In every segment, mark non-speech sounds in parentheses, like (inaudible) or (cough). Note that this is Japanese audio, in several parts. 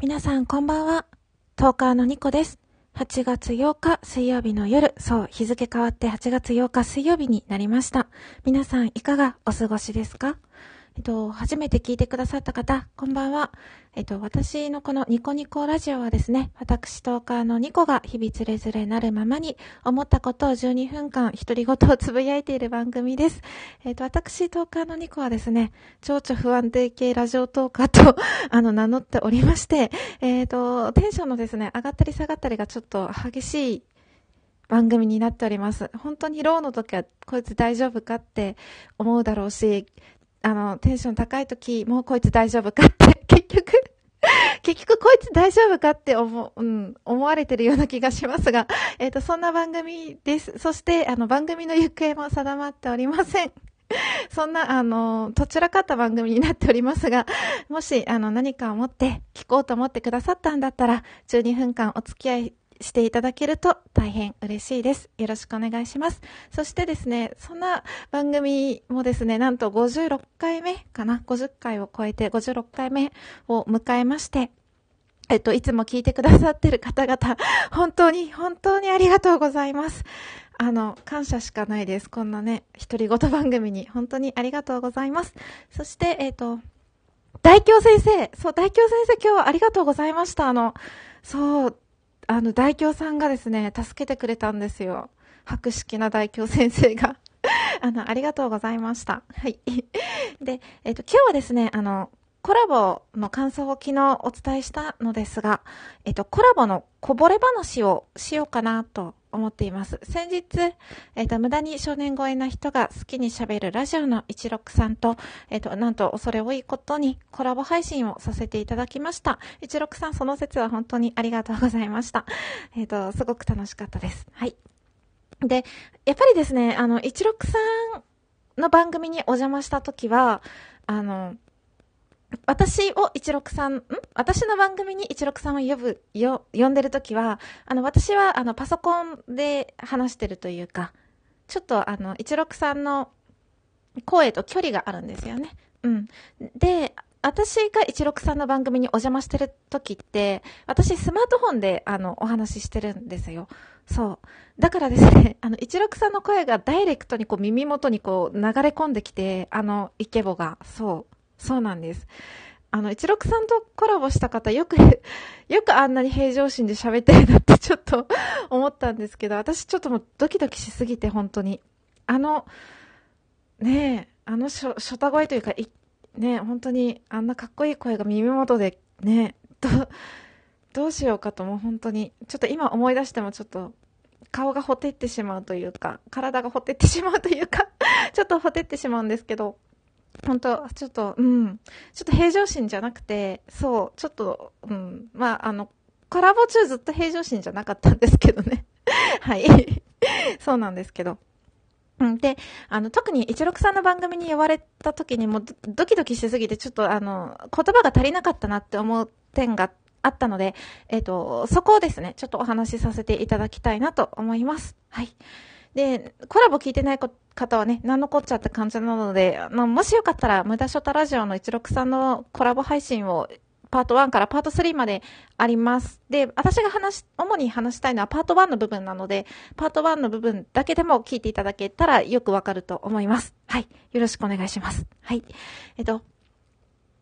皆さんこんばんは。トーカーのニコです。8月8日水曜日の夜、そう、日付変わって8月8日水曜日になりました。皆さんいかがお過ごしですか？えっと、初めて聞いてくださった方、こんばんは。えっと、私のこのニコニコラジオはですね、私トーカーのニコが日々つれづれなるままに思ったことを12分間独り言をつぶやいている番組です。えっと、私トーカーのニコはですね、情緒不安定系ラジオトーカーと、(laughs) あの、名乗っておりまして、えっと、テンションのですね、上がったり下がったりがちょっと激しい番組になっております。本当にローの時はこいつ大丈夫かって思うだろうし、あの、テンション高い時もうこいつ大丈夫かって、(laughs) 結局、結局こいつ大丈夫かって思う、ん、思われてるような気がしますが、(laughs) えっ、と、そんな番組です。そして、あの、番組の行方も定まっておりません。(laughs) そんな、あの、どちらかった番組になっておりますが、もし、あの、何かを持って聞こうと思ってくださったんだったら、12分間お付き合いしていただけると大変嬉しいです。よろしくお願いします。そしてですね、そんな番組もですね、なんと56回目かな ?50 回を超えて56回目を迎えまして、えっと、いつも聞いてくださってる方々、(laughs) 本当に、本当にありがとうございます。あの、感謝しかないです。こんなね、独り言番組に、本当にありがとうございます。そして、えっと、大京先生、そう、大京先生今日はありがとうございました。あの、そう、あの、大京さんがですね、助けてくれたんですよ。博識な大京先生が。(laughs) あの、ありがとうございました。はい。(laughs) で、えっ、と、今日はですね、あの、コラボの感想を昨日お伝えしたのですが、えっ、と、コラボのこぼれ話をしようかなと思っています。先日、えっ、と、無駄に少年超えな人が好きに喋るラジオの16さんと、えっ、と、なんと恐れ多いことにコラボ配信をさせていただきました。16さん、その説は本当にありがとうございました。えっ、と、すごく楽しかったです。はい。で、やっぱりですね、あの、16さんの番組にお邪魔したときは、あの、私を163、ん？私の番組に163を呼ぶ、よ、呼んでるときは、あの、私は、あの、パソコンで話してるというか、ちょっと、あの、163の声と距離があるんですよね。うん。で、私が163の番組にお邪魔してる時って、私スマートフォンであのお話ししてるんですよ。そう。だからですね、(laughs) あの163の声がダイレクトにこう耳元にこう流れ込んできて、あのイケボが。そう。そうなんです。あの、163とコラボした方、よく、(laughs) よくあんなに平常心で喋ってるなってちょっと思ったんですけど、私ちょっともうドキドキしすぎて、本当に。あの、ねえ、あのしょ、ショタ声というか、いね、本当にあんなかっこいい声が耳元でね、ど、どうしようかともう本当に、ちょっと今思い出してもちょっと顔がほてってしまうというか、体がほてってしまうというか、(laughs) ちょっとほてってしまうんですけど、本当ちょっと、うん、ちょっと平常心じゃなくて、そう、ちょっと、うん、まあ、あの、コラボ中ずっと平常心じゃなかったんですけどね。(laughs) はい。そうなんですけど。うん、で、あの、特に16さんの番組に呼ばれた時にもドキドキしすぎて、ちょっとあの、言葉が足りなかったなって思う点があったので、えっ、と、そこをですね、ちょっとお話しさせていただきたいなと思います。はい。で、コラボ聞いてない方はね、何のこっちゃって感じなので、あの、もしよかったら、無駄ショタラジオの16さんのコラボ配信をパート1からパート3まであります。で、私が話し、主に話したいのはパート1の部分なので、パート1の部分だけでも聞いていただけたらよくわかると思います。はい。よろしくお願いします。はい。えっと、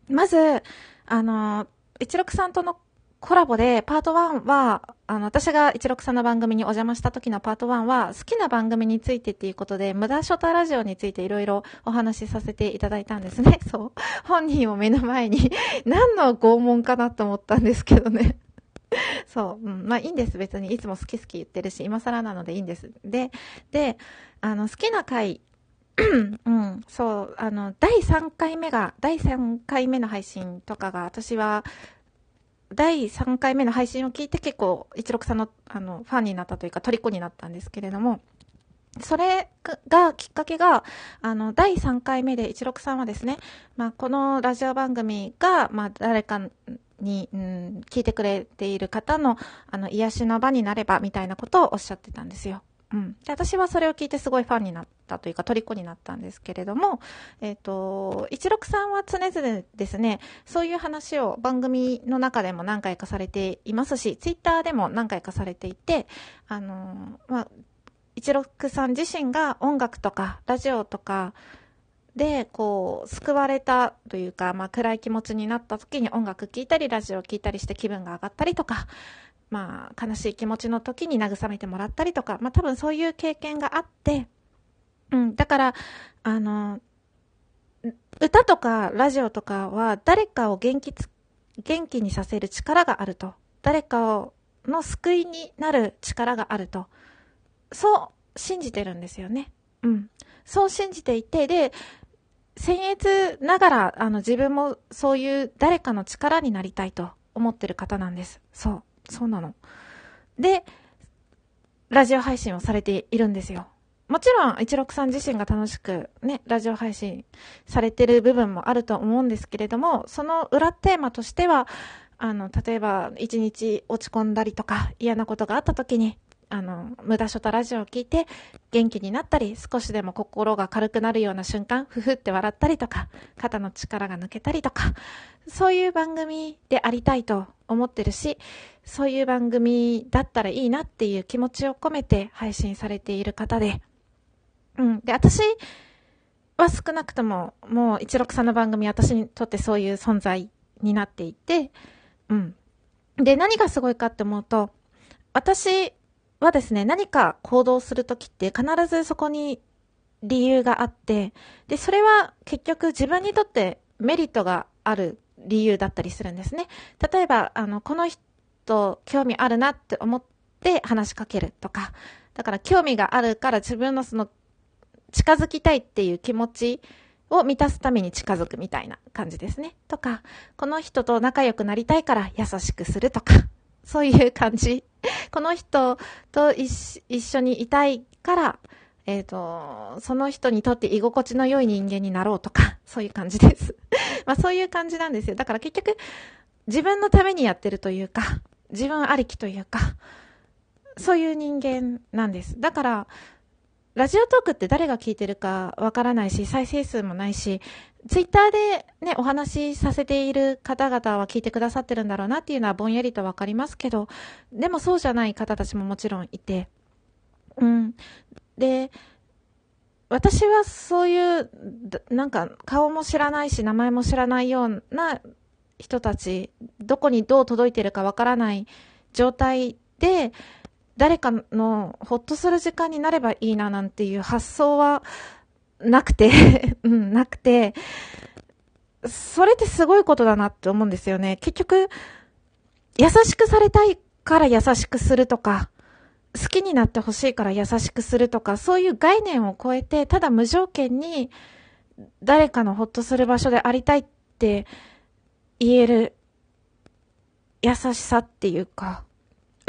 まず、あの、16さんとのコラボで、パート1は、あの、私が16さんの番組にお邪魔した時のパート1は、好きな番組についてっていうことで、無駄ショタラジオについていろいろお話しさせていただいたんですね。(laughs) そう。本人を目の前に、(laughs) 何の拷問かなと思ったんですけどね。そう。うん。まあいいんです。別にいつも好き好き言ってるし、今更なのでいいんです。で、で、あの、好きな回、(clears throat) うん、そう、あの、第3回目が、第3回目の配信とかが、私は、第3回目の配信を聞いて結構、16さんの、あの、ファンになったというか、虜になったんですけれども、それが、きっかけが、あの、第3回目で16さんはですね、まあ、このラジオ番組が、まあ、誰かに、うん、聞いてくれている方の、あの、癒しの場になれば、みたいなことをおっしゃってたんですよ。うん。で、私はそれを聞いてすごいファンになったというか、虜になったんですけれども、え、ー、と、一六さんは常々ですね、そういう話を番組の中でも何回かされていますし、ツイッターでも何回かされていて、あの、まあ、一六さん自身が音楽とか、ラジオとか、で、こう、救われたというか、まあ、暗い気持ちになった時に音楽聴いたり、ラジオ聴いたりして気分が上がったりとか、まあ、悲しい気持ちの時に慰めてもらったりとか、まあ、多分そういう経験があって、うん、だから、あの、歌とかラジオとかは誰かを元気つ、元気にさせる力があると。誰かを、の救いになる力があると。そう信じてるんですよね。うん。そう信じていて、で、僭越ながら、あの、自分もそういう誰かの力になりたいと思ってる方なんです。そう。そうなの。で、ラジオ配信をされているんですよ。もちろん、一六さん自身が楽しくね、ラジオ配信されてる部分もあると思うんですけれども、その裏テーマとしては、あの、例えば、一日落ち込んだりとか、嫌なことがあった時に、あの、無駄所とラジオを聞いて元気になったり、少しでも心が軽くなるような瞬間、ふふって笑ったりとか、肩の力が抜けたりとか、そういう番組でありたいと思ってるし、そういう番組だったらいいなっていう気持ちを込めて配信されている方で、うん。で、私は少なくとも、もう一六さんの番組、私にとってそういう存在になっていて、うん。で、何がすごいかって思うと、私はですね、何か行動するときって必ずそこに理由があって、で、それは結局自分にとってメリットがある理由だったりするんですね。例えば、あの、この人興味あるなって思って話しかけるとか、だから興味があるから自分のその近づきたいっていう気持ちを満たすために近づくみたいな感じですね。とか、この人と仲良くなりたいから優しくするとか、そういう感じ。(laughs) この人と一緒にいたいから、えっ、ー、と、その人にとって居心地の良い人間になろうとか、(laughs) そういう感じです。(laughs) まあそういう感じなんですよ。だから結局、自分のためにやってるというか、自分ありきというか、そういう人間なんです。だから、ラジオトークって誰が聞いてるかわからないし、再生数もないし、ツイッターでね、お話しさせている方々は聞いてくださってるんだろうなっていうのはぼんやりとわかりますけど、でもそうじゃない方たちももちろんいて、うん。で、私はそういう、なんか顔も知らないし名前も知らないような人たち、どこにどう届いてるかわからない状態で、誰かのほっとする時間になればいいななんていう発想はなくて (laughs) うん、なくて、それってすごいことだなって思うんですよね。結局、優しくされたいから優しくするとか、好きになってほしいから優しくするとか、そういう概念を超えて、ただ無条件に誰かのほっとする場所でありたいって言える優しさっていうか、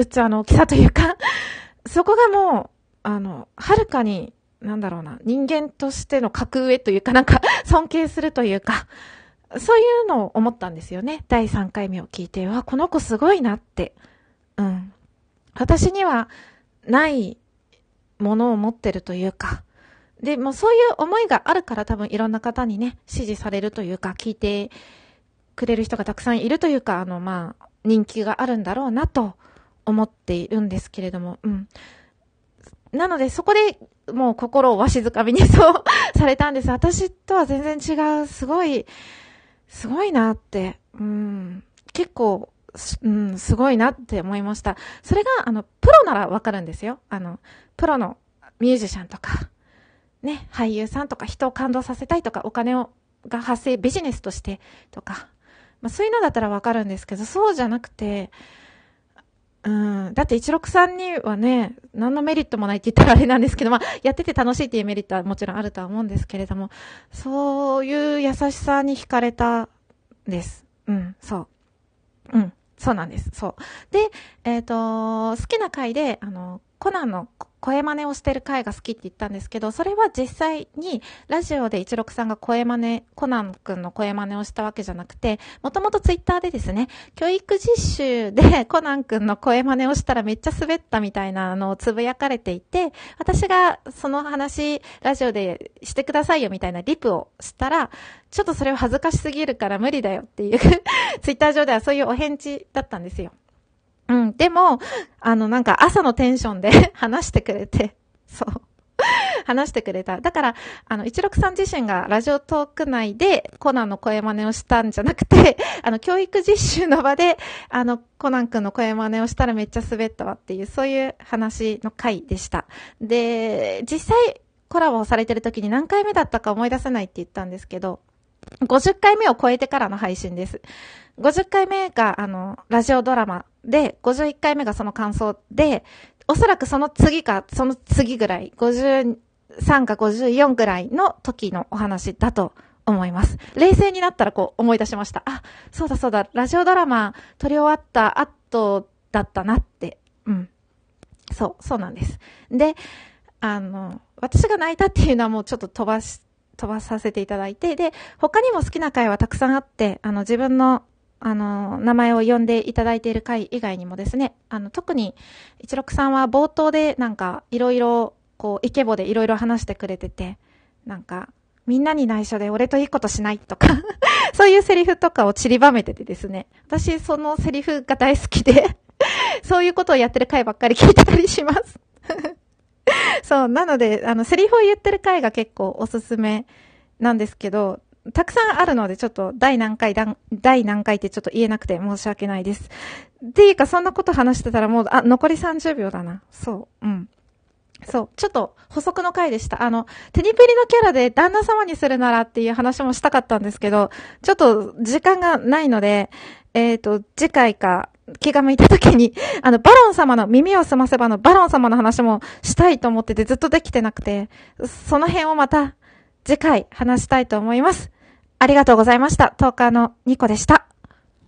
器の大きさというか (laughs) そこがもう、あの、はるかになんだろうな、人間としての格上というか、なんか、(laughs) 尊敬するというか、そういうのを思ったんですよね。第3回目を聞いて、わ、この子すごいなって。うん。私にはないものを持ってるというか、で、もうそういう思いがあるから多分いろんな方にね、支持されるというか、聞いてくれる人がたくさんいるというか、あの、まあ、人気があるんだろうなと思っているんですけれども、うん。なので、そこでもう心をわしづかみにそう (laughs) されたんです。私とは全然違う、すごい、すごいなって、うん、結構、うん、すごいなって思いました。それが、あの、プロならわかるんですよ。あの、プロのミュージシャンとか、ね、俳優さんとか人を感動させたいとか、お金を、が発生、ビジネスとしてとか、まあそういうのだったらわかるんですけど、そうじゃなくて、うん。だって16さんにはね、何のメリットもないって言ったらあれなんですけど、まあ、やってて楽しいっていうメリットはもちろんあるとは思うんですけれども、そういう優しさに惹かれたんです。うん、そう。うん、そうなんです。そう。で、えっ、ー、と、好きな回で、あの、コナンの声真似をしてる回が好きって言ったんですけど、それは実際にラジオで一六さんが声真似、コナン君の声真似をしたわけじゃなくて、もともとツイッターでですね、教育実習でコナン君の声真似をしたらめっちゃ滑ったみたいなのをつぶやかれていて、私がその話、ラジオでしてくださいよみたいなリプをしたら、ちょっとそれは恥ずかしすぎるから無理だよっていうツイッター上ではそういうお返事だったんですよ。うん。でも、あの、なんか朝のテンションで (laughs) 話してくれて、そう。話してくれた。だから、あの、一六さん自身がラジオトーク内でコナンの声真似をしたんじゃなくて、(laughs) あの、教育実習の場で、あの、コナン君の声真似をしたらめっちゃ滑ったわっていう、そういう話の回でした。で、実際、コラボをされてる時に何回目だったか思い出せないって言ったんですけど、50回目を超えてからの配信です。50回目が、あの、ラジオドラマで、51回目がその感想で、おそらくその次か、その次ぐらい、53か54ぐらいの時のお話だと思います。冷静になったらこう思い出しました。あ、そうだそうだ、ラジオドラマ撮り終わった後だったなって。うん。そう、そうなんです。で、あの、私が泣いたっていうのはもうちょっと飛ばし、飛ばさせていただいて、で、他にも好きな回はたくさんあって、あの、自分のあの、名前を呼んでいただいている回以外にもですね、あの、特に、一六さんは冒頭でなんか、いろいろ、こう、イケボでいろいろ話してくれてて、なんか、みんなに内緒で俺といいことしないとか (laughs) そういうセリフとかを散りばめててですね、私そのセリフが大好きで (laughs) そういうことをやってる回ばっかり聞いてたりします。(laughs) そう、なので、あの、セリフを言ってる回が結構おすすめなんですけど、たくさんあるので、ちょっと、第何回、第何回ってちょっと言えなくて申し訳ないです。っていうか、そんなこと話してたらもう、あ、残り30秒だな。そう、うん。そう。ちょっと補足の回でした。あの、テニプリのキャラで旦那様にするならっていう話もしたかったんですけど、ちょっと時間がないので、えっ、ー、と、次回か気が向いた時に、あの、バロン様の耳を澄ませばのバロン様の話もしたいと思っててずっとできてなくて、その辺をまた次回話したいと思います。ありがとうございました。トーカーのニコでした。